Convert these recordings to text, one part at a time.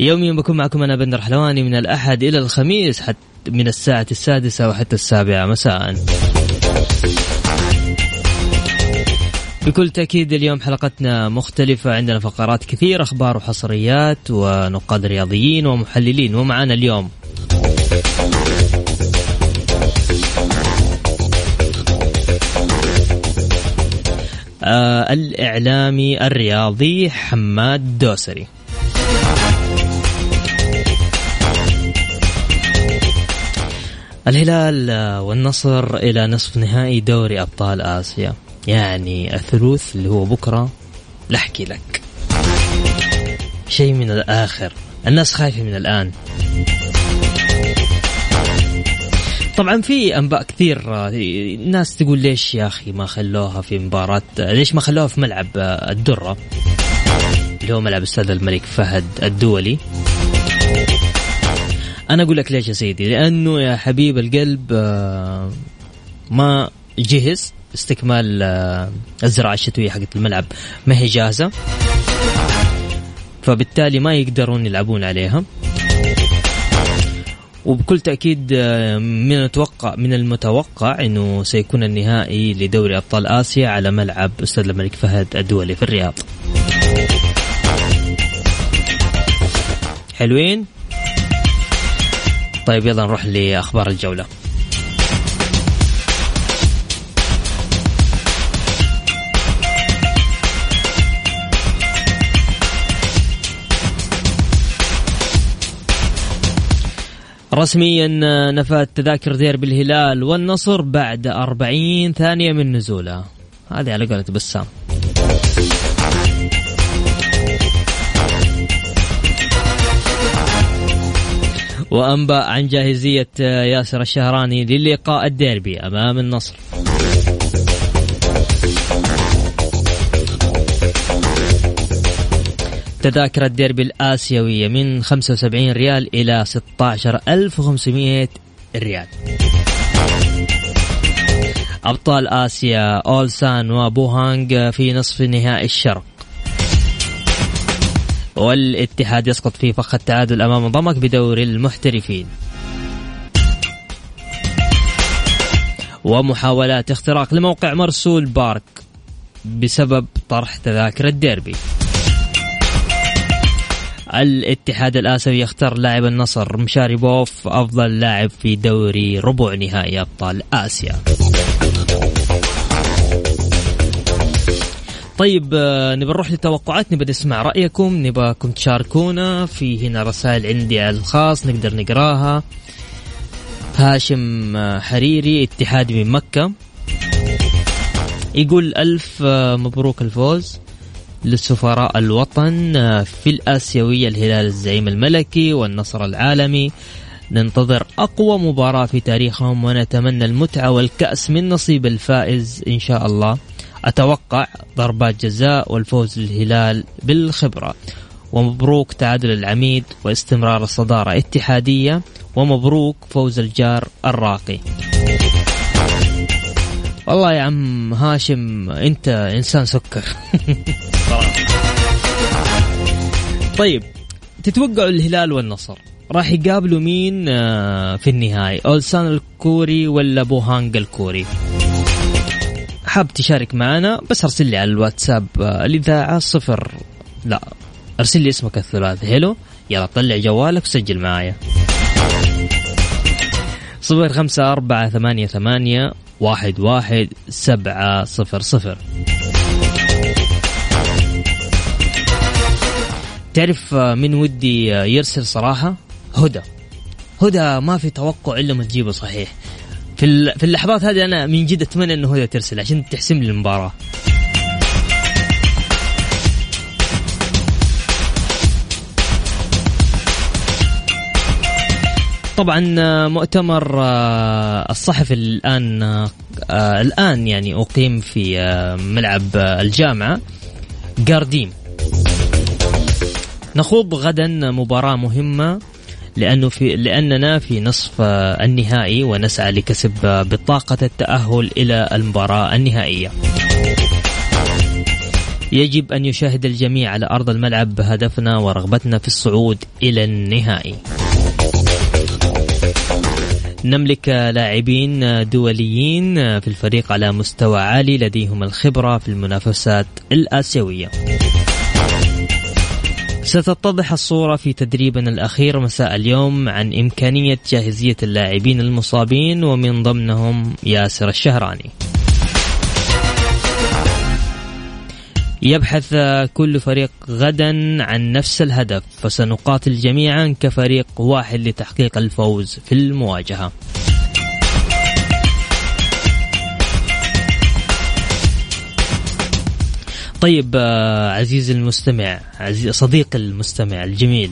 يوميا بكون معكم أنا بندر حلواني من الأحد إلى الخميس حتى من الساعة السادسة وحتى السابعة مساء. بكل تأكيد اليوم حلقتنا مختلفة عندنا فقرات كثير أخبار وحصريات ونقاد رياضيين ومحللين ومعنا اليوم. آه الإعلامي الرياضي حماد دوسري. الهلال والنصر إلى نصف نهائي دوري أبطال آسيا. يعني الثلوث اللي هو بكرة لحكي لك. شيء من الآخر. الناس خايفة من الآن. طبعا في أنباء كثير الناس تقول ليش يا أخي ما خلوها في مباراة ليش ما خلوها في ملعب الدرة؟ اللي هو ملعب استاد الملك فهد الدولي. أنا أقول لك ليش يا سيدي لأنه يا حبيب القلب ما جهز استكمال الزراعة الشتوية حقت الملعب ما هي جاهزة فبالتالي ما يقدرون يلعبون عليها وبكل تأكيد من المتوقع من المتوقع إنه سيكون النهائي لدوري أبطال آسيا على ملعب استاد الملك فهد الدولي في الرياض. حلوين؟ طيب يلا نروح لأخبار الجولة. رسميا نفات تذاكر ديربي الهلال والنصر بعد 40 ثانية من نزولها هذه على قولة بسام وأنباء عن جاهزية ياسر الشهراني للقاء الديربي أمام النصر. تذاكر الديربي الآسيوية من 75 ريال إلى 16500 ريال. أبطال آسيا أولسان وبوهانج في نصف نهائي الشرق. والاتحاد يسقط في فخ التعادل أمام ضمك بدور المحترفين. ومحاولات اختراق لموقع مرسول بارك بسبب طرح تذاكر الديربي. الاتحاد الآسيوي يختار لاعب النصر مشاري بوف أفضل لاعب في دوري ربع نهائي أبطال آسيا. طيب نبى نروح للتوقعات نبى نسمع رأيكم نباكم تشاركونا. في هنا رسائل عندي على الخاص نقدر نقراها. هاشم حريري اتحادي من مكة. يقول ألف مبروك الفوز لسفراء الوطن في الآسيوية الهلال الزعيم الملكي والنصر العالمي. ننتظر أقوى مباراة في تاريخهم ونتمنى المتعة والكأس من نصيب الفائز إن شاء الله. أتوقع ضربات جزاء والفوز للهلال بالخبرة. ومبروك تعادل العميد واستمرار الصدارة اتحادية ومبروك فوز الجار الراقي. والله يا عم هاشم أنت إنسان سكر. طيب تتوقعوا الهلال والنصر راح يقابلوا مين في النهائي أولسان الكوري ولا بوهانج الكوري؟ حاب تشارك معنا بس ارسل لي على الواتساب الإذاعة صفر. لا ارسل لي اسمك الثلاثي. هلو يلا طلع جوالك وسجل معايا. صفر خمسة أربعة ثمانية ثمانية واحد واحد سبعة صفر صفر. تعرف من ودي يرسل صراحة؟ هدى. هدى ما في توقع إلا ما تجيبه صحيح. في في اللحظات هذه أنا من جد أتمنى أنه هدى ترسل عشان تحسم لي المباراة. طبعا آه، مؤتمر آه، الصحفي الآن آه، الآن يعني أقيم في ملعب الجامعة جارديم نخوض غدا مباراة مهمة. لأنه في لأننا في نصف النهائي ونسعى لكسب بطاقة التأهل إلى المباراة النهائية. يجب أن يشاهد الجميع على أرض الملعب هدفنا ورغبتنا في الصعود إلى النهائي. نملك لاعبين دوليين في الفريق على مستوى عالي لديهم الخبرة في المنافسات الآسيوية ستتضح الصورة في تدريبنا الأخير مساء اليوم عن إمكانية جاهزية اللاعبين المصابين ومن ضمنهم ياسر الشهراني. يبحث كل فريق غدا عن نفس الهدف فسنقاتل جميعا كفريق واحد لتحقيق الفوز في المواجهة. طيب آه، عزيزي المستمع عزيز صديق المستمع الجميل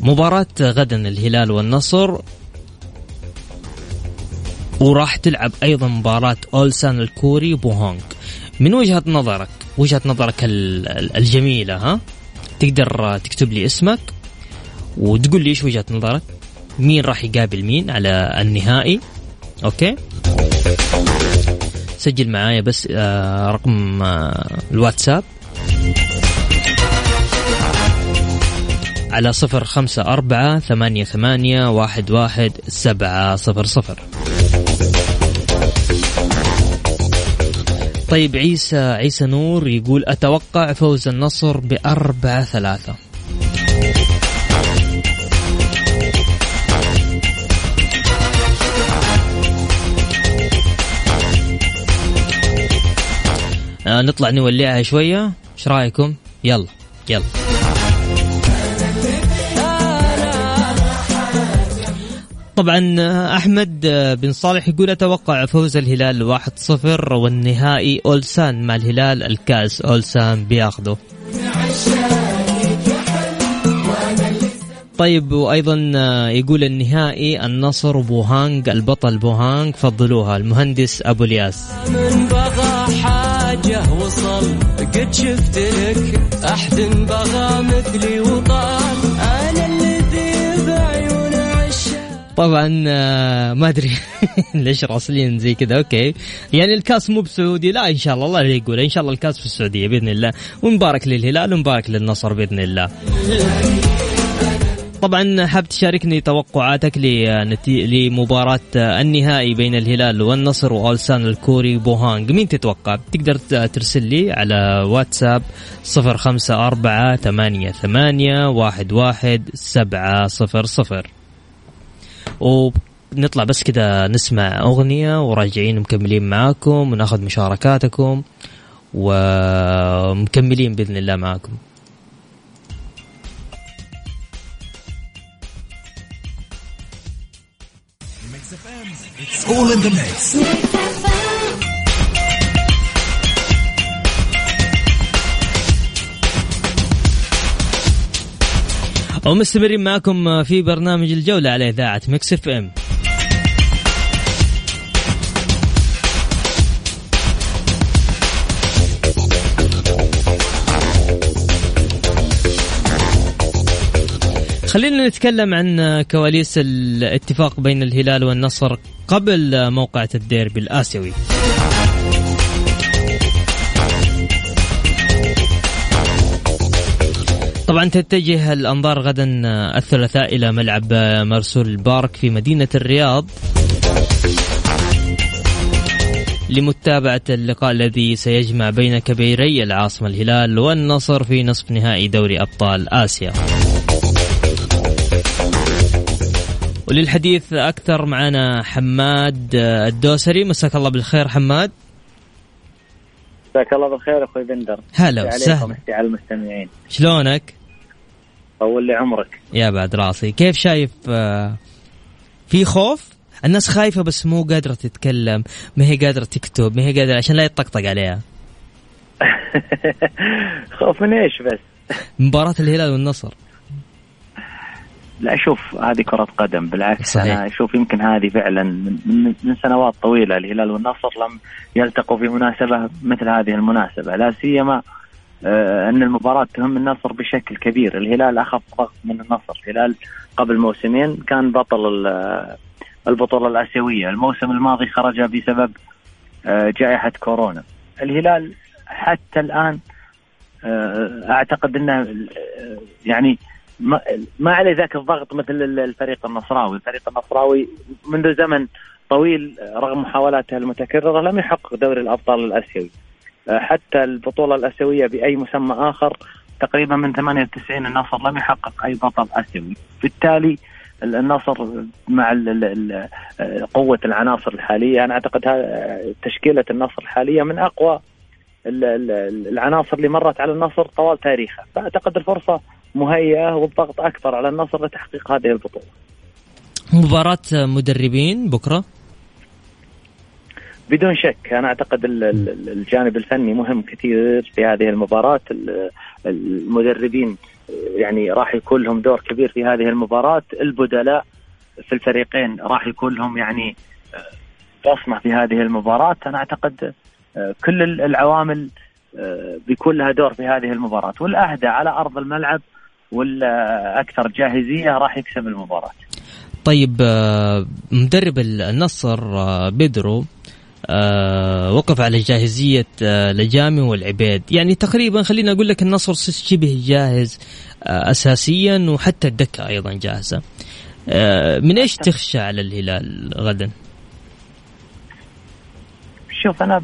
مباراة غدا الهلال والنصر وراح تلعب أيضا مباراة اولسان الكوري بوهونغ. من وجهة نظرك وجهة نظرك الجميلة ها؟ تقدر تكتب لي اسمك وتقول لي إيش وجهة نظرك؟ مين راح يقابل مين على النهائي؟ أوكي؟ سجل معايا بس آه رقم آه الواتساب. على صفر خمسة أربعة ثمانية ثمانية واحد واحد سبعة صفر صفر. طيب عيسى عيسى نور يقول أتوقع فوز النصر بأربعة ثلاثة. آه نطلع نولعها شوية. إيش رأيكم؟ يلا يلا. طبعا أحمد بن صالح يقول أتوقع فوز الهلال 1-0 والنهائي أولسان مع الهلال الكاس أولسان بياخذه. طيب وأيضا يقول النهائي النصر وبوهانج البطل بوهانج فضلوها المهندس أبو الياس. حاجة وصل قد شفت لك احد بغى مثلي وطال. طبعا آه، ما أدري ليش راسلين زي كذا. أوكي. يعني الكاس مو بسعودي. لا إن شاء الله. الله يقول. إن شاء الله الكاس في السعودية بإذن الله. ومبارك للهلال ومبارك للنصر بإذن الله. طبعا حاب تشاركني توقعاتك لمباراة النهائي بين الهلال والنصر وأولسان الكوري بوهانج مين تتوقع؟ تقدر ترسل لي على واتساب صفر خمسة أربعة ثمانية ثمانية واحد واحد سبعة صفر صفر. ونطلع بس كذا نسمع أغنية وراجعين مكملين معاكم وناخذ مشاركاتكم ومكملين بإذن الله معاكم. All in the mix. ومستمرين معكم في برنامج الجولة على إذاعة مكس إف إم خلينا نتكلم عن كواليس الاتفاق بين الهلال والنصر قبل موقعة الديربي الآسيوي. طبعا تتجه الأنظار غدا الثلاثاء إلى ملعب مرسول بارك في مدينة الرياض. لمتابعة اللقاء الذي سيجمع بين كبيري العاصمة الهلال والنصر في نصف نهائي دوري أبطال آسيا. وللحديث أكثر معنا حماد الدوسري. مساك الله بالخير حماد. مساك الله بالخير أخوي بندر. هلا وسهلا. على المستمعين. شلونك؟ طول لي عمرك. يا بعد راسي. كيف شايف آه، في خوف؟ الناس خايفة بس مو قادرة تتكلم ما هي قادرة تكتب ما هي قادرة عشان لا يطقطق عليها. خوف من إيش بس؟ مباراة الهلال والنصر. لا شوف هذه كرة قدم بالعكس صحيح. أنا أشوف يمكن هذه فعلا من, من سنوات طويلة الهلال والنصر لم يلتقوا في مناسبة مثل هذه المناسبة لا سيما آه أن المباراة تهم النصر بشكل كبير. الهلال أخذ ضغط من النصر. الهلال قبل موسمين كان بطل البطولة الآسيوية. الموسم الماضي خرج بسبب آه جائحة كورونا. الهلال حتى الآن آه أعتقد أنه آه، يعني ما, ما عليه ذاك الضغط مثل الفريق النصراوي، الفريق النصراوي منذ زمن طويل رغم محاولاته المتكررة لم يحقق دوري الأبطال الأسيوي. حتى البطولة الأسيوية بأي مسمى آخر تقريبا من 98 النصر لم يحقق أي بطل أسيوي، بالتالي النصر مع قوة العناصر الحالية أنا أعتقد تشكيلة النصر الحالية من أقوى العناصر اللي مرت على النصر طوال تاريخه، فأعتقد الفرصة مهيئة والضغط أكثر على النصر لتحقيق هذه البطولة. مباراة مدربين بكرة؟ بدون شك أنا أعتقد الجانب الفني مهم كثير في هذه المباراة المدربين يعني راح يكون لهم دور كبير في هذه المباراة البدلاء في الفريقين راح يكون لهم يعني بصمة في هذه المباراة أنا أعتقد كل العوامل بيكون لها دور في هذه المباراة والاهدى على أرض الملعب والاكثر جاهزية راح يكسب المباراة. طيب آه، مدرب النصر آه، بيدرو آه، وقف على جاهزية لجامي والعبيد. يعني تقريبا خلينا أقول لك النصر شبه جاهز أساسيا وحتى الدكة أيضا جاهزة. من إيش تخشى على الهلال غدا؟ شوف أنا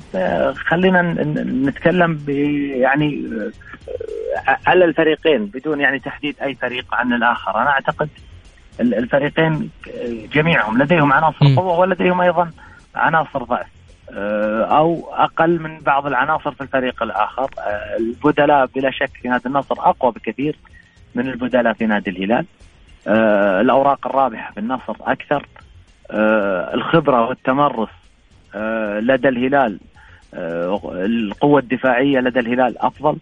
خلينا نتكلم يعني على الفريقين بدون يعني تحديد أي فريق عن الآخر. أنا أعتقد الفريقين جميعهم لديهم عناصر قوة ولديهم أيضا عناصر ضعف آه، أو أقل من بعض العناصر في الفريق الآخر. آه، البدلاء بلا شك في نادي النصر أقوى بكثير من البدلاء في نادي الهلال. آه، الأوراق الرابحة في النصر أكثر. الخبرة والتمرس لدى الهلال القوة الدفاعية لدى الهلال أفضل.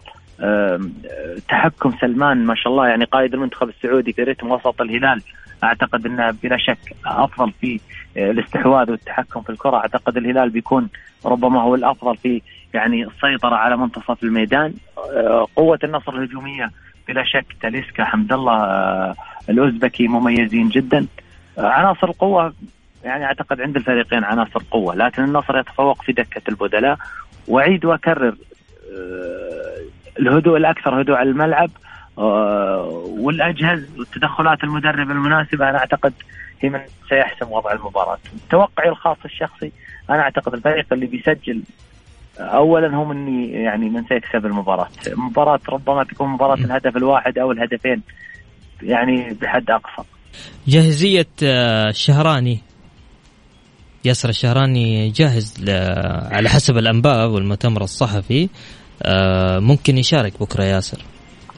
تحكم سلمان ما شاء الله يعني قائد المنتخب السعودي في رتم وسط الهلال أعتقد إنه بلا شك أفضل في آه، الاستحواذ والتحكم في الكرة. أعتقد الهلال بيكون ربما هو الأفضل في يعني السيطرة على منتصف الميدان. آه، قوة النصر الهجومية بلا شك تاليسكا حمد الله آه، الأوزبكي مميزين جدا. عناصر القوة يعني أعتقد عند الفريقين عناصر قوة لكن النصر يتفوق في دكة البدلاء وأعيد وأكرر الهدوء الأكثر هدوء على الملعب آه، والأجهز وتدخلات المدرب المناسبه أنا أعتقد هي من سيحسم وضع المباراة. توقعي الخاص الشخصي أنا أعتقد الفريق اللي بيسجل اولا هو من يعني من سيكسب المباراة، مباراة ربما تكون مباراة الهدف الواحد أو الهدفين يعني بحد أقصى. جاهزية آه، الشهراني ياسر الشهراني جاهز على حسب الأنباء والمؤتمر الصحفي. آه، ممكن يشارك بكرة ياسر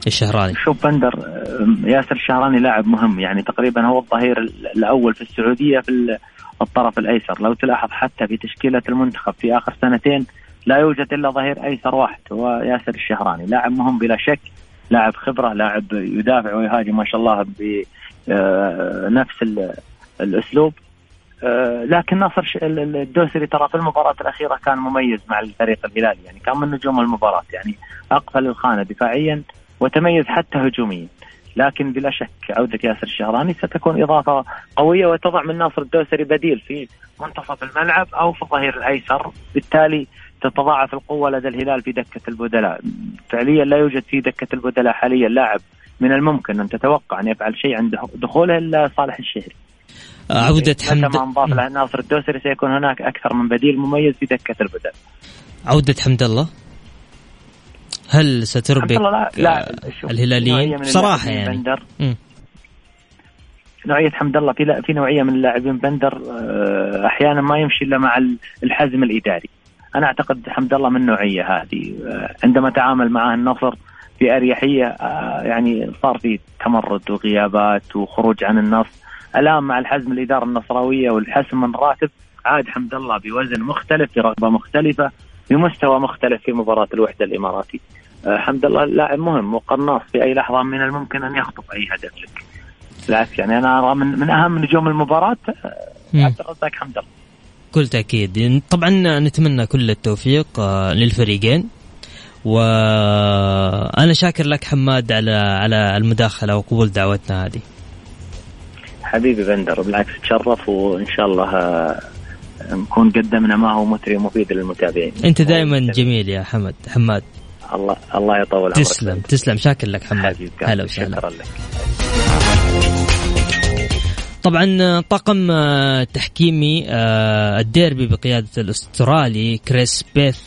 الشهراني. شوف بندر آه، ياسر الشهراني لاعب مهم. يعني تقريبا هو الظهير الأول في السعودية في الطرف الأيسر. لو تلاحظ حتى في تشكيلة المنتخب في آخر سنتين لا يوجد إلا ظهير أيسر واحد هو ياسر الشهراني. لاعب مهم بلا شك لاعب خبرة لاعب يدافع ويهاجم ما شاء الله بنفس آه، الأسلوب. لكن ناصر الدوسري ترى في المباراة الأخيرة كان مميز مع الفريق الهلالي يعني كان من نجوم المباراة يعني أقفل الخانة دفاعيا وتميز حتى هجوميا. لكن بلا شك عودة ياسر الشهراني ستكون إضافة قوية وتضع من ناصر الدوسري بديل في منتصف الملعب أو في الظهير الأيسر. بالتالي تتضاعف القوة لدى الهلال في دكة البدلاء. فعليا لا يوجد في دكة البدلاء حاليا لاعب من الممكن أن تتوقع أن يفعل شيء عند دخوله إلا صالح الشهري. عودة حمد ما انضاف له ناصر الدوسري سيكون هناك أكثر من بديل مميز في دكة البدل عودة حمد الله. هل ستربك لا, لا الهلاليين؟ صراحة يعني. بندر. نوعية حمد الله في في نوعية من اللاعبين بندر آه، أحيانا ما يمشي إلا مع الحزم الإداري. أنا أعتقد حمد الله من النوعيه هذه. آه، عندما تعامل معه النصر بأريحية آه، يعني صار في تمرد وغيابات وخروج عن النص الآن مع الحزم الإدارة النصراوية والحسم من راتب عاد حمد الله بوزن مختلف برغبة مختلفة بمستوى مختلف في مباراة الوحدة الإماراتي. آه، حمد الله لاعب مهم وقناص في أي لحظة من الممكن أن يخطف أي هدف لك. بالعكس يعني أنا أرى من, من أهم نجوم المباراة عبد الرزاق حمد الله. كل تأكيد. طبعا نتمنى كل التوفيق آه، للفريقين. وأنا شاكر لك حماد على على المداخلة وقبول دعوتنا هذه. حبيبي بندر بالعكس تشرف وان شاء الله آه، نكون قدمنا ما هو مثري ومفيد للمتابعين. أنت دائما جميل يا حمد حماد. الله الله يطول عمرك. تسلم تسلم. شاكر لك حماد هلا وسهلا. شكرا لك. طبعا طاقم تحكيمي آه، الديربي بقيادة الأسترالي كريس بيث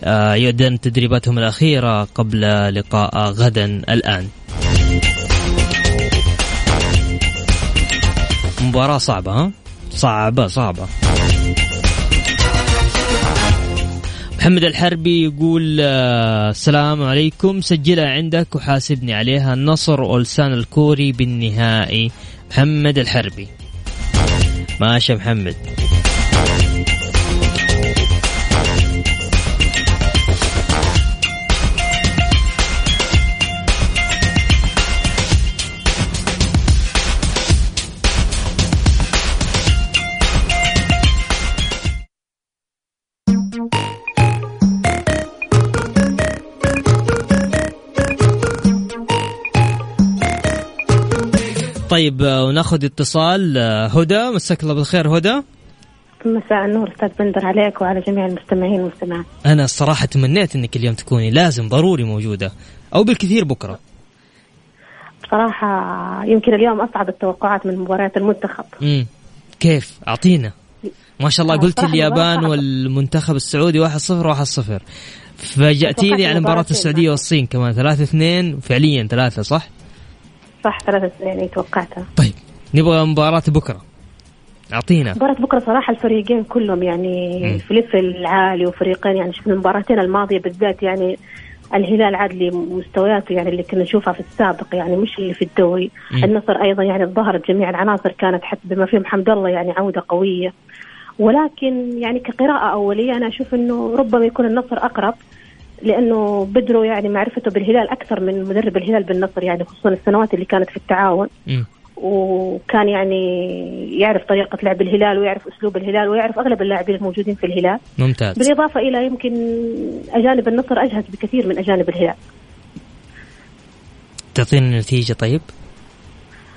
آه، يؤدن تدريباتهم الأخيرة قبل لقاء غدا الآن. مباراة صعبة ها؟ صعبة صعبة. محمد الحربي يقول آه، السلام عليكم. سجلها عندك وحاسبني عليها. النصر ولسان الكوري بالنهائي. محمد الحربي. ماشي محمد. طيب آه، وناخذ اتصال. آه، هدى مساك الله بالخير هدى. مساء النور أستاذ بندر عليك وعلى جميع المستمعين والمستمعات أنا الصراحة تمنيت إنك اليوم تكوني لازم ضروري موجودة أو بالكثير بكرة. بصراحه يمكن اليوم أصعب التوقعات من مباريات المنتخب. امم كيف؟ أعطينا. ما شاء الله قلت اليابان والمنتخب السعودي 1-0 1-0 فاجأتيني على مباراة السعودية. والصين كمان 3-2 فعليا ثلاثة صح؟ صح ثلاثة يعني توقعتها. طيب نبغى مباراة بكرة. أعطينا. مباراة بكرة صراحة الفريقين كلهم يعني في ليفل عالي وفريقين يعني شفنا المباراتين الماضية بالذات يعني الهلال عاد لمستوياته يعني اللي كنا نشوفها في السابق يعني مش اللي في الدوري. مم. النصر أيضا يعني ظهرت جميع العناصر كانت حتى بما فيهم حمد الله يعني عودة قوية. ولكن يعني كقراءة أولية أنا أشوف إنه ربما يكون النصر أقرب. لأنه بدروا يعني معرفته بالهلال أكثر من مدرب الهلال بالنصر يعني خصوصا السنوات اللي كانت في التعاون. م. وكان يعني يعرف طريقة لعب الهلال ويعرف أسلوب الهلال ويعرف أغلب اللاعبين الموجودين في الهلال. ممتاز. بالإضافة إلى يمكن أجانب النصر أجهز بكثير من أجانب الهلال. تعطينا النتيجة طيب؟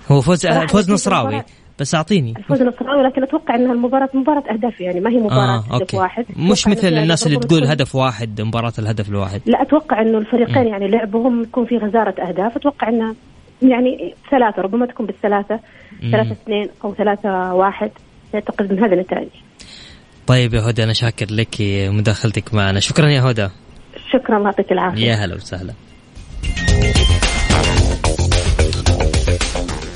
هو فوز فوز نصراوي. بس أعطيني. الفوز نصراوي لكن أتوقع إنها المباراه مباراة أهداف يعني ما هي مباراة آه، هدف واحد. مش مثل الناس اللي تقول هدف واحد مباراة الهدف الواحد. لا أتوقع إنه الفريقين يعني لعبهم يكون في غزارة أهداف. أتوقع إنها يعني ثلاثة ربما تكون بالثلاثة. ثلاثة اثنين أو ثلاثة واحد اعتقد من هذا النتائج طيب يا هدى أنا شاكر لك مداخلتك معنا. شكرا يا هدى. شكرا يعطيك العافية. يا هلا وسهلا.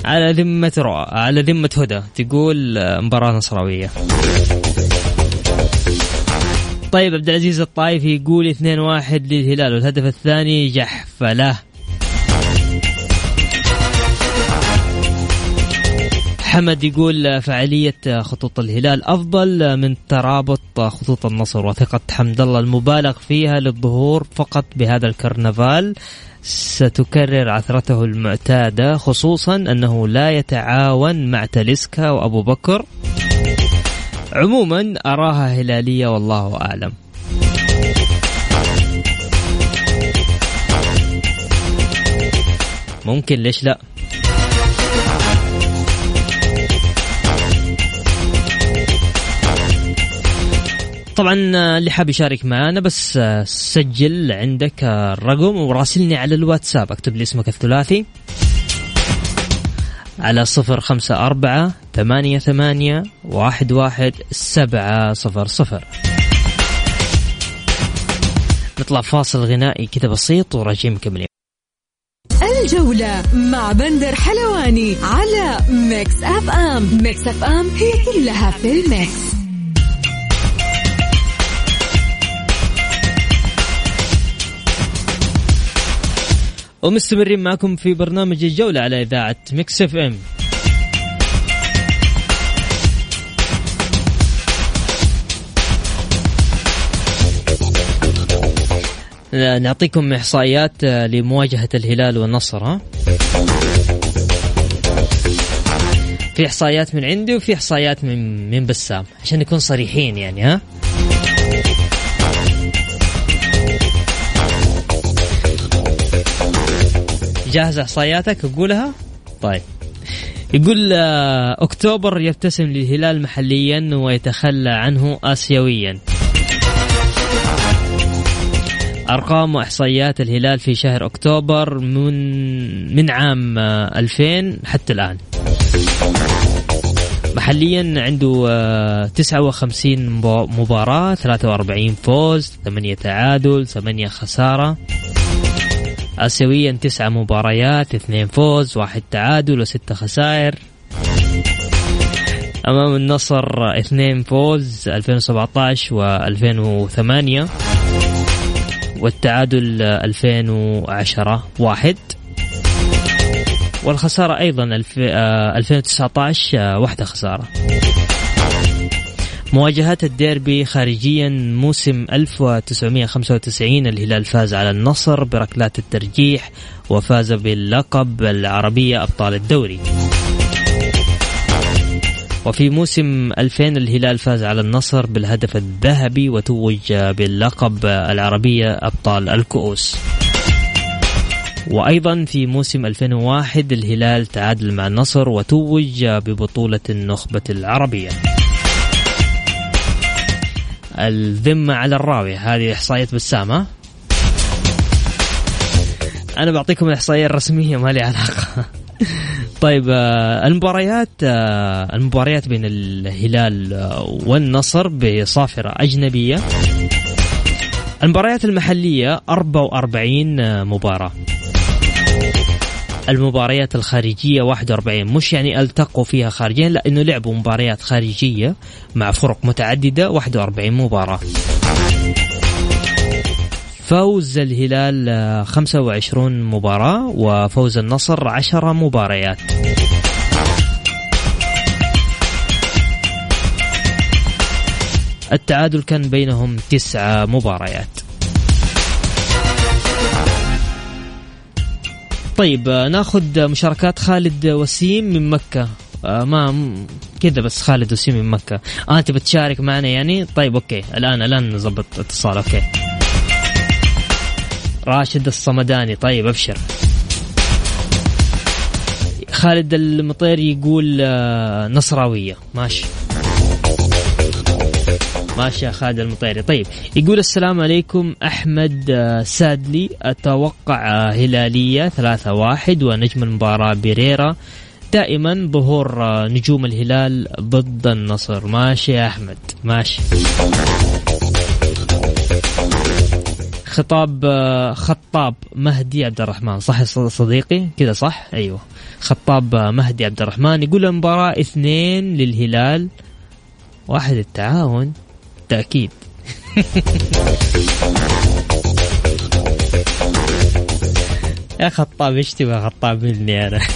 على ذمة رؤى على ذمة هدى تقول آه، مباراة نصراوية. طيب عبد العزيز الطائفي يقول 2-1 للهلال والهدف الثاني جحفلة. حمد يقول فعالية خطوط الهلال أفضل من ترابط خطوط النصر وثقة حمد الله المبالغ فيها للظهور فقط بهذا الكرنفال. ستكرر عثرته المعتادة خصوصا أنه لا يتعاون مع تاليسكا وأبو بكر. عموما أراها هلالية والله أعلم. ممكن ليش لا؟ طبعا اللي حاب يشارك معنا بس سجل عندك الرقم وراسلني على الواتساب. اكتب لي اسمك الثلاثي. على صفر خمسة أربعة ثمانية ثمانية واحد واحد سبعة صفر صفر. نطلع فاصل غنائي كذا بسيط وراجعين مكملين الجولة مع بندر حلواني على Mix FM. Mix FM هي كلها في ال mix. ومستمرين معكم في برنامج الجولة على إذاعة Mix FM. نعطيكم إحصائيات لمواجهة الهلال والنصر ها؟ في إحصائيات من عندي وفي إحصائيات من من بسام عشان نكون صريحين يعني ها؟ جاهز احصائياتك؟ اقولها؟ طيب. يقول آه، أكتوبر يبتسم للهلال محليا ويتخلى عنه اسيويا. أرقام وإحصائيات الهلال في شهر أكتوبر من من عام 2000 آه، حتى الآن. محليا عنده 59 آه، مباراة 43 فوز 8 تعادل 8 خسارة. آسيويا تسعة مباريات اثنين فوز واحد تعادل وستة خسائر. أمام النصر اثنين فوز 2017 و2008 والتعادل 2010 واحد. والخسارة أيضا 2019 آه، واحدة خسارة. مواجهات الديربي خارجيا موسم 1995 الهلال فاز على النصر بركلات الترجيح وفاز باللقب العربية أبطال الدوري. وفي موسم 2000 الهلال فاز على النصر بالهدف الذهبي وتوج باللقب العربية أبطال الكؤوس. وأيضا في موسم 2001 الهلال تعادل مع النصر وتوج ببطولة النخبة العربية. الذمة على الراوي. هذه إحصائية بسام ها أنا بعطيكم الإحصائية الرسمية ما لي علاقة. طيب آه، المباريات آه، المباريات بين الهلال آه، والنصر بصافرة أجنبية. المباريات المحلية 44 مباراة. المباريات الخارجية 41 مش يعني ألتقوا فيها خارجيا لا انه لعبوا مباريات خارجية مع فرق متعددة 41 مباراة. فوز الهلال 25 مباراة وفوز النصر 10 مباريات. التعادل كان بينهم تسعة مباريات. طيب آه، ناخذ مشاركات خالد وسيم من مكة. آه ما كذا بس خالد وسيم من مكة. آه أنت بتشارك معنا يعني؟ طيب أوكي. الآن الآن نظبط اتصال أوكي. راشد الصمداني طيب أبشر. خالد المطير يقول آه نصراوية. ماشي. ماشي يا خالد المطيري. طيب يقول السلام عليكم أحمد آه، سادلي. أتوقع آه، هلالية ثلاثة واحد ونجم المباراة بيريرا. دائما ظهور آه، نجوم الهلال ضد النصر. ماشي يا أحمد ماشي. خطاب خطاب مهدي عبد الرحمن. صح صديقي؟ كذا صح؟ أيوه. خطاب مهدي عبد الرحمن. يقول المباراة اثنين للهلال واحد التعاون. بالتأكيد. يا خطاب إيش تبغى خطاب مني أنا؟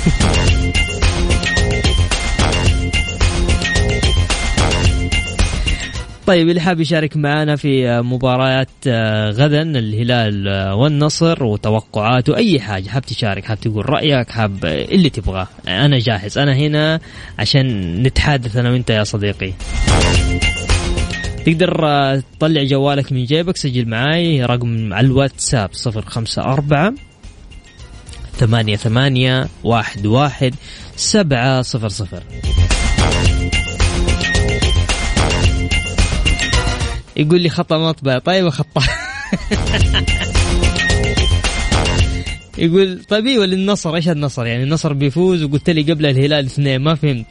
طيب اللي حاب يشارك معنا في مباريات آه، غدا الهلال آه، والنصر وتوقعاته اي حاجة حاب تشارك حاب تقول رأيك حاب اللي تبغاه. أنا جاهز. أنا هنا عشان نتحادث أنا وأنت يا صديقي. تقدر آه، تطلع جوالك من جيبك سجل معاي رقم على الواتساب صفر خمسة أربعة ثمانية ثمانية واحد واحد سبعة صفر صفر. يقول لي خطأ مطبع طيب خطأ. يقول طيب إيوه للنصر. إيش النصر؟ يعني النصر بيفوز وقلت لي قبل الهلال اثنين ما فهمت.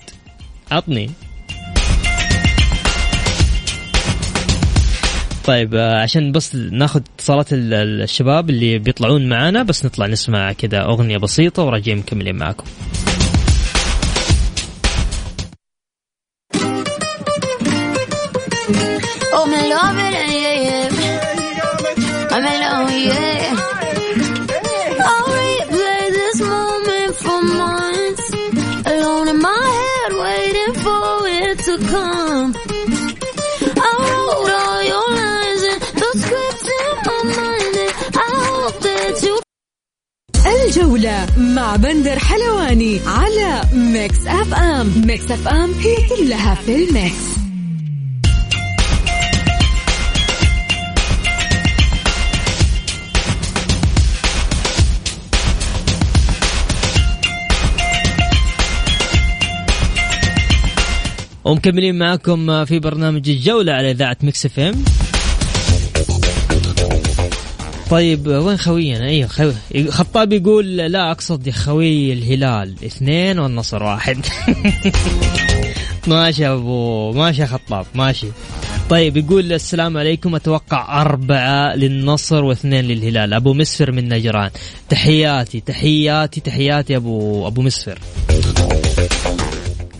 عطني. طيب آه، عشان بس ناخذ اتصالات ال- ال- الشباب اللي بيطلعون معانا بس نطلع نسمع كذا أغنية بسيطة وراجعين مكملين معاكم. الجولة مع بندر حلواني على Mix FM. Mix FM هي كلها في ال mix. ومكملين معاكم في برنامج الجولة على إذاعة Mix FM. طيب وين خوينا أيوه خوي. خطاب يقول لا أقصد يا خوي الهلال. اثنين والنصر واحد. ماشي يا أبو ماشي يا خطاب ماشي. طيب يقول السلام عليكم. أتوقع أربعة للنصر واثنين للهلال. أبو مسفر من نجران. تحياتي تحياتي تحياتي أبو أبو مسفر.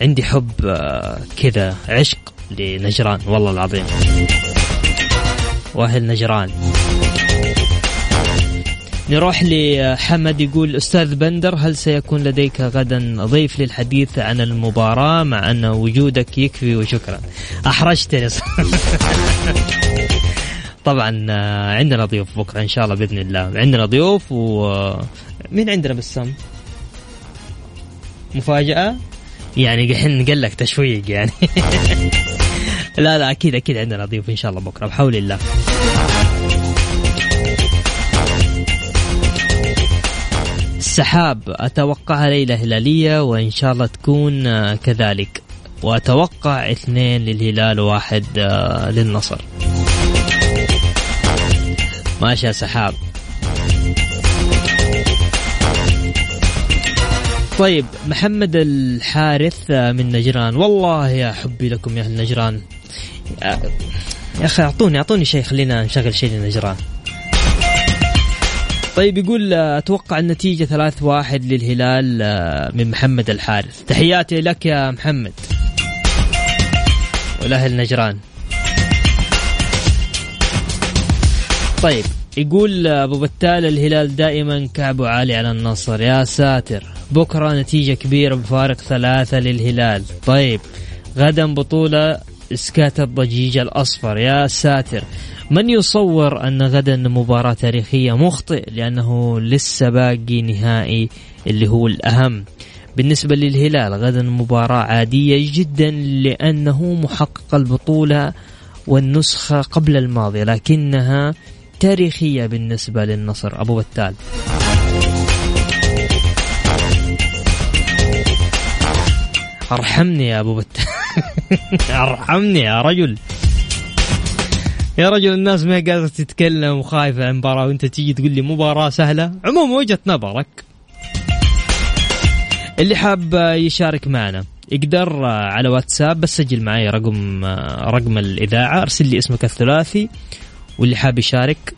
عندي حب آه، كذا عشق لنجران والله العظيم. واهل نجران. نروح لحمد يقول أستاذ بندر هل سيكون لديك غدا ضيف للحديث عن المباراة مع أن وجودك يكفي وشكرا؟ أحرجتني طبعا آه، عندنا ضيوف بكرة إن شاء الله بإذن الله. عندنا ضيوف و مين عندنا بسام مفاجأة؟ يعني الحين نقلك تشويق يعني. لا لا أكيد أكيد عندنا ضيوف إن شاء الله بكرة بحول الله. السحاب. أتوقعها ليلة هلالية وإن شاء الله تكون آه، كذلك. وأتوقع اثنين للهلال وواحد آه، للنصر. ماشي يا سحاب. طيب محمد الحارث آه، من نجران. والله يا حبي لكم يا أهل نجران. يا أخي أعطوني أعطوني شيء خلينا نشغل شيء لنجران. طيب يقول آه، أتوقع النتيجة ثلاث واحد للهلال آه، من محمد الحارث. تحياتي لك يا محمد. والأهل نجران. طيب يقول آه، أبو بتال الهلال دائما كعبه عالي على النصر. يا ساتر. بكرة نتيجة كبيرة بفارق ثلاثة للهلال. طيب غدا بطولة إسكات الضجيج الأصفر. يا ساتر من يصور أن غدا مباراة تاريخية مخطئ لأنه لسه باقي نهائي اللي هو الأهم. بالنسبة للهلال غدا مباراة عادية جدا لأنه محقق البطولة والنسخة قبل الماضيه لكنها تاريخية بالنسبة للنصر. أبو بتال. أرحمني يا أبو بتال. ارحمني يا رجل. يا رجل الناس ما قادرة تتكلم وخايفة عن مباراة وانت تيجي تقول لي مباراة سهلة. عموما وجهة نظرك. اللي حاب يشارك معنا يقدر على واتساب بس سجل معي رقم رقم الإذاعة ارسل لي اسمك الثلاثي واللي حاب يشارك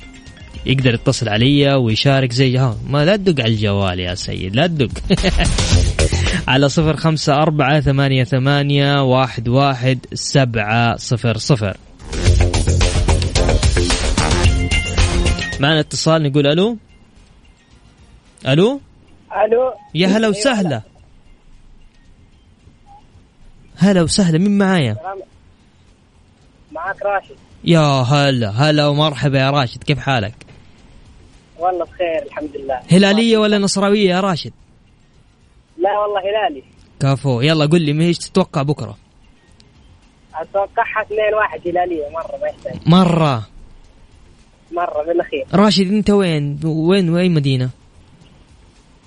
يقدر يتصل علي ويشارك زي ها ما لا تدق على الجوال يا سيد لا تدق. على صفر خمسة أربعة ثمانية ثمانية واحد واحد سبعة صفر صفر. معنا اتصال نقول ألو؟ ألو؟ ألو؟ يا هلا وسهلا. هلا وسهلا مين معايا؟ معك راشد. يا هلا هلا ومرحبا يا راشد كيف حالك؟ والله بخير الحمد لله. هلالية ولا نصراوية يا راشد؟ لا والله هلالي كفو. يلا قل لي إيش تتوقع بكرة؟ أتوقعها 2 1 هلاليه مرة ما يحتاج. مرة. مرة بالأخير. راشد أنت وين؟ وين وين مدينة؟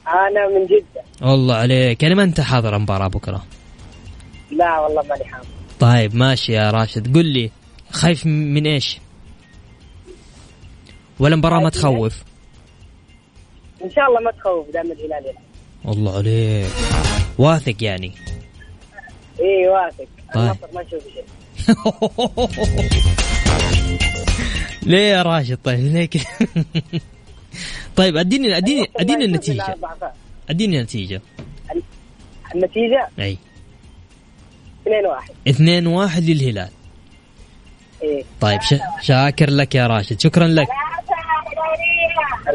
أنا من جدة. والله عليك. يعني ما أنت حاضر المباراة بكرة. لا والله ماني حاضر. طيب ماشي يا راشد. قل لي خايف من إيش؟ ولا مباراة ما تخوف؟ إن شاء الله ما تخوف دام الهلال يلعب. والله عليك. واثق يعني. إي واثق. طيب. ما نشوف شيء. ليه يا راشد؟ طيب ليه كذا؟ طيب اديني اديني أديني النتيجة. أديني النتيجة. النتيجة؟ أي. 2 1 2 1 للهلال. إيه طيب ش... شاكر لك يا راشد. شكرا لك.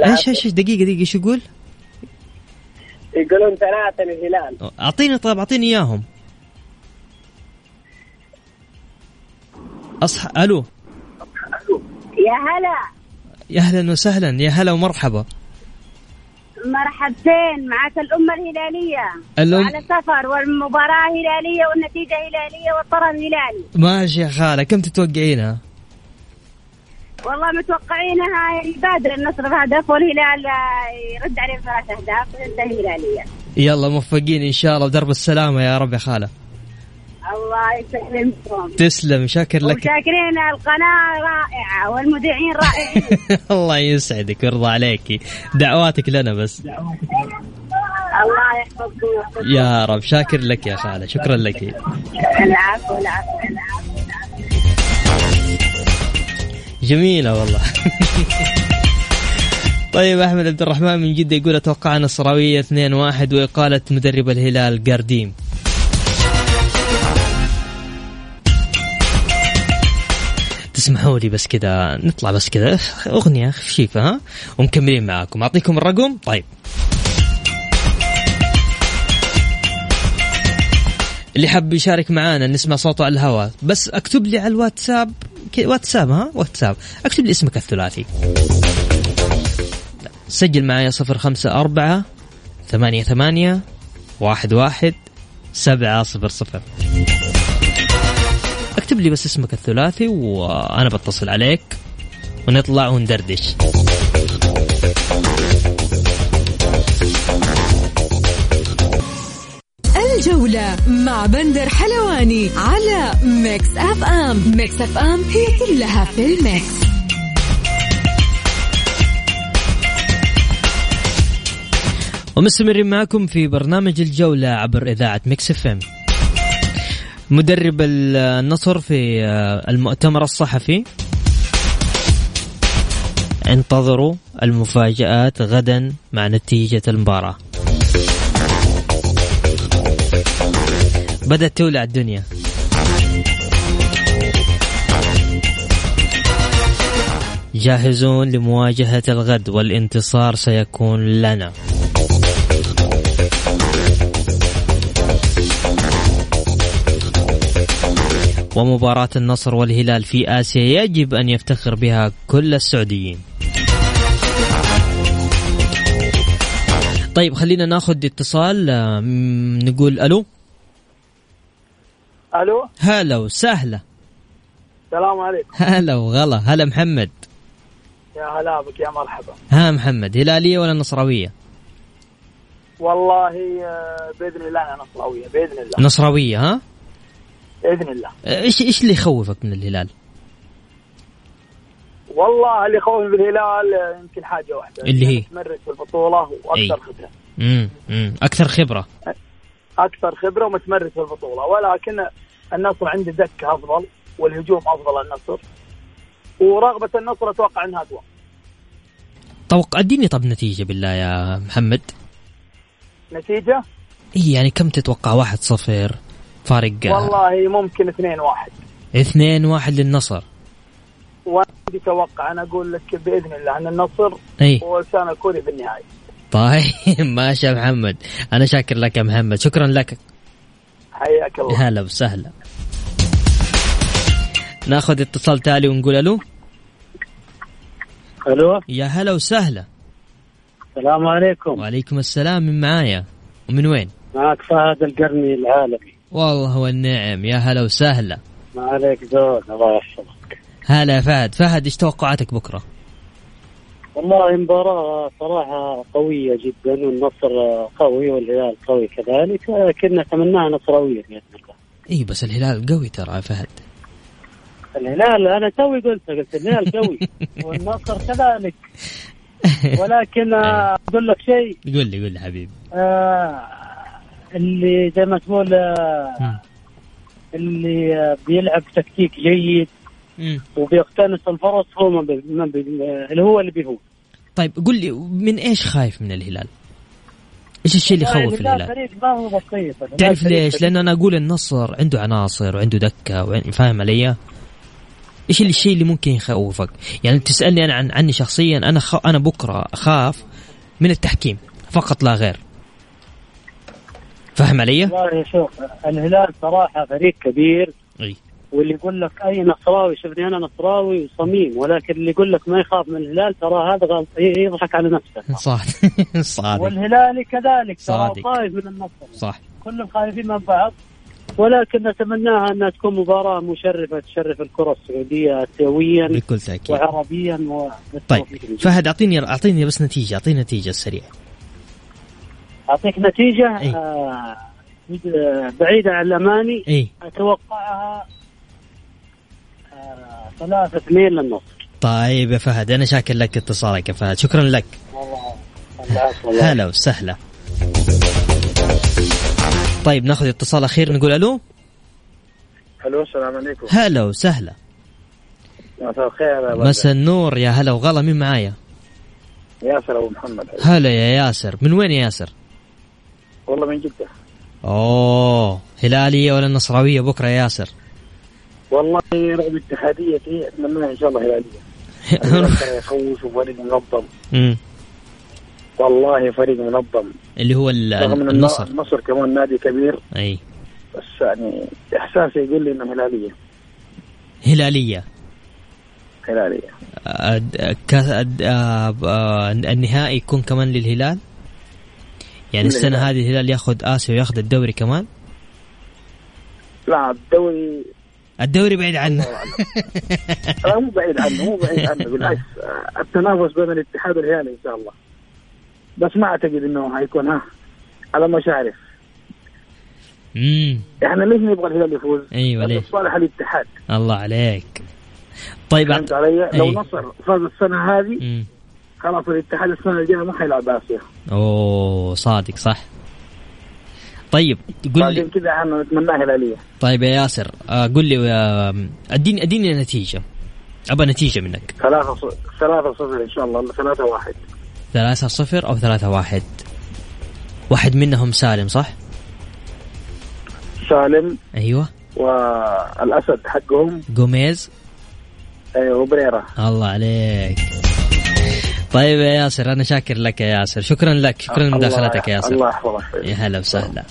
إيش إيش؟ دقيقه دقيقة إيش يقول؟ يقولون ثلاثة للهلال اعطيني طيب أعطيني إياهم. اصح ألو. يا هلا. يا أهلا وسهلا. يا هلا ومرحبا. مرحبتين. معك الأمة الهلالية. الأم- على سفر والمباراة هلالية والنتيجة هلالية والطرد هلالي. ماشي يا خاله كم تتوقعينها؟ والله متوقعينها يبادر النصر بهدف والهلال يرد عليه ثلاث أهداف. وتنتهي هلالية يلا موفقين إن شاء الله ودرب السلامة يا رب يا خالة. الله يسلمكم. تسلم شاكر لك. وشاكرين القناة رائعة والمذيعين رائعين. الله يسعدك ويرضى عليك. دعواتك لنا بس. الله يحفظكم يا رب شاكر لك يا خالة شكرا لك. العفو العفو. جميلة والله. طيب أحمد عبد الرحمن من جدة يقول أتوقع نصراويه 2-1 وإقالة مدرب الهلال قارديم تسمحوا لي بس كذا نطلع بس كذا. أغنية خفيفة ها؟ ومكملين معاكم. أعطيكم الرقم. طيب. اللي حاب يشارك معانا نسمع صوته على الهواء. بس اكتب لي على الواتساب واتساب ها؟ واتساب. اكتب لي اسمك الثلاثي. سجل معايا صفر خمسة أربعة ثمانية ثمانية واحد واحد سبعة صفر صفر. اكتب لي بس اسمك الثلاثي وأنا بتصل عليك ونطلع وندردش. الجولة مع بندر حلواني على Mix FM. Mix FM هي كلها في ال mix. ومستمرين معكم في برنامج الجولة عبر إذاعة Mix FM. مدرب النصر في المؤتمر الصحفي. انتظروا المفاجآت غدا مع نتيجة المباراة. بدأت تولع الدنيا. جاهزون لمواجهة الغد والانتصار سيكون لنا. ومباراة النصر والهلال في آسيا يجب أن يفتخر بها كل السعوديين. طيب خلينا ناخذ اتصال نقول ألو. ألو؟ هلا وسهلا. السلام عليكم. هلا وغلا. هلا محمد. يا هلا بك يا مرحبا. ها محمد هلالية ولا نصراوية؟ والله آه، بإذن الله أنا نصراوية بإذن الله. نصراوية ها؟ بإذن الله. آه، إيش إيش اللي يخوفك من الهلال؟ والله اللي يخوف بالهلال آه، يمكن حاجة واحدة. اللي هي؟ متمرس في البطولة. وأكثر خبرة. امم امم أكثر خبرة. أكثر خبرة ومتمرس في البطولة ولكن النصر عنده دكه أفضل والهجوم أفضل النصر ورغبة النصر أتوقع أنها أقوى. توقع أديني طب نتيجة بالله يا محمد. نتيجة؟ إيه يعني كم تتوقع؟ واحد صفر فارق. والله ممكن 2 1 اثنين واحد للنصر. وأنا عندي توقع أنا أقول لك بإذن الله أن النصر اي وسنكون بالنهاية. طيب ماشي يا محمد. أنا شاكر لك يا محمد. شكرا لك. حياك الله. هلا وسهلا. ناخذ اتصال تالي ونقول ألو. ألو. يا هلا وسهلا. السلام عليكم. وعليكم السلام. من معايا؟ ومن وين؟ معك فهد القرني العالمي. والله والنعم. يا هلا وسهلا. ما عليك زود. الله يحفظك. هلا يا فهد. فهد إيش توقعاتك بكرة؟ والله مباراة صراحة قوية جدا والنصر قوي والهلال قوي كذلك لكن نتمناها نصراوية بإذن الله. إي بس الهلال قوي ترى يا فهد. الهلال أنا توي قلت قلت الهلال قوي والنصر كذلك. ولكن أقول لك شيء. قول لي قول لي حبيبي. آه اللي زي ما تقول آه. اللي بيلعب تكتيك جيد. وبيقتنص الفرص هو ما بي ما بي اللي هو اللي بيفوز طيب قل لي من إيش خايف من الهلال؟ إيش الشيء اللي يخوف الهلال؟ فريق ما هو بسيط الهلال تعرف ليش؟ لأنه أنا أقول النصر عنده عناصر وعنده دكة فاهم علي؟ إيش الشيء اللي ممكن يخوفك؟ يعني تسألني أنا عن عني شخصيا أنا خ... أنا بكرة أخاف من التحكيم فقط لا غير. فاهم علي؟ والله شوف الهلال صراحة فريق كبير إي واللي يقول لك أي نصراوي شوفني أنا نصراوي وصميم ولكن اللي يقول لك ما يخاف من الهلال ترى هذا غلط يضحك على نفسه. صح صادق. والهلالي كذلك ترى صادق. خايف من النصر. صح. كلهم خايفين من بعض ولكن نتمناها أنها تكون مباراة مشرفة تشرف الكرة السعودية اسيويا بكل تأكيد. وعربيا طيب. وبالتوفيق. فهد اعطيني أعطيني بس نتيجة أعطيني نتيجة سريعة. أعطيك نتيجة؟ إيه. آه بعيدة عن الأماني. اي أتوقعها ثلاثة اثنين للنصر طيب يا فهد أنا شاكر لك اتصالك يا فهد. شكرا لك. هلا وسهلا. طيب ناخذ اتصال أخير نقول ألو؟ ألو السلام عليكم. هلا وسهلا. مساء الخير يا مساء النور يا هلا وغلا. مين معايا؟ ياسر أبو محمد. هلا يا ياسر. من وين يا ياسر؟ والله من جدة. أوه هلالية ولا نصراوية؟ بكرة يا ياسر. والله رغم اتحاديتي اتمنى إن شاء الله هلاليه يخوف وفريق منظم. والله فريق منظم. اللي هو النصر. النصر كمان نادي كبير. أي. بس يعني احساسي يقول لي إنه هلالية. هلالية. هلالية. أد- كاس أد- آه، آه، النهائي يكون كمان للهلال؟ يعني السنة. هذه الهلال ياخذ آسيا وياخذ الدوري كمان؟ لا الدوري الدوري بعيد عنه. لا مو بعيد عنه مو بعيد عنه. بالعكس التنافس بين الاتحاد والهلال إن شاء الله. بس ما أعتقد إنه حيكون ها على مشارف امم إحنا ليش نبغى الهلال يفوز؟ أيوه ليه صالح الاتحاد. الله عليك. طيب فهمت علي؟ لو أي. نصر فاز السنة هذه. خلاص الاتحاد السنة الجاية ما حيلعب آسيا. أوه صادق صح. طيب قل لي. كذا إحنا نتمناه هلاليه طيب يا ياسر آه، قل لي آه، أديني أديني نتيجة. أبى نتيجة منك. ثلاثة ص- ثلاثة صفر إن شاء الله ولا ثلاثة واحد. ثلاثة صفر أو ثلاثة واحد. واحد منهم سالم صح؟ سالم أيوه. والأسد حقهم جوميز. أيوه وبريرا الله عليك. طيب يا ياسر أنا شاكر لك يا ياسر. شكرا لك شكرا لمداخلتك يا ياسر. الله يحفظك. يا هلا وسهلا.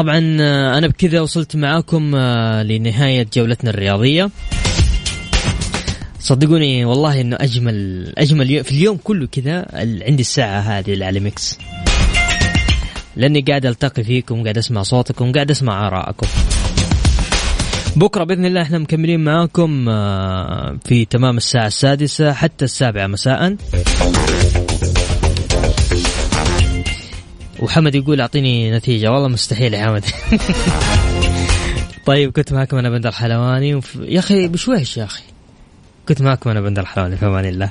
طبعا آه، أنا بكذا وصلت معاكم آه، لنهاية جولتنا الرياضية. صدقوني والله إنه أجمل أجمل في اليوم كله كذا عندي الساعة هذه على ميكس. لأني قاعد ألتقي فيكم قاعد أسمع صوتكم قاعد أسمع آرائكم. بكرة بإذن الله إحنا مكملين معاكم آه، في تمام الساعة السادسة حتى السابعة مساء. وحمد يقول أعطيني نتيجة. والله مستحيل يا حمد. طيب كنت معكم أنا بندر حلواني. وف... يا أخي بشويش يا أخي. كنت معكم أنا بندر حلواني في أمان الله.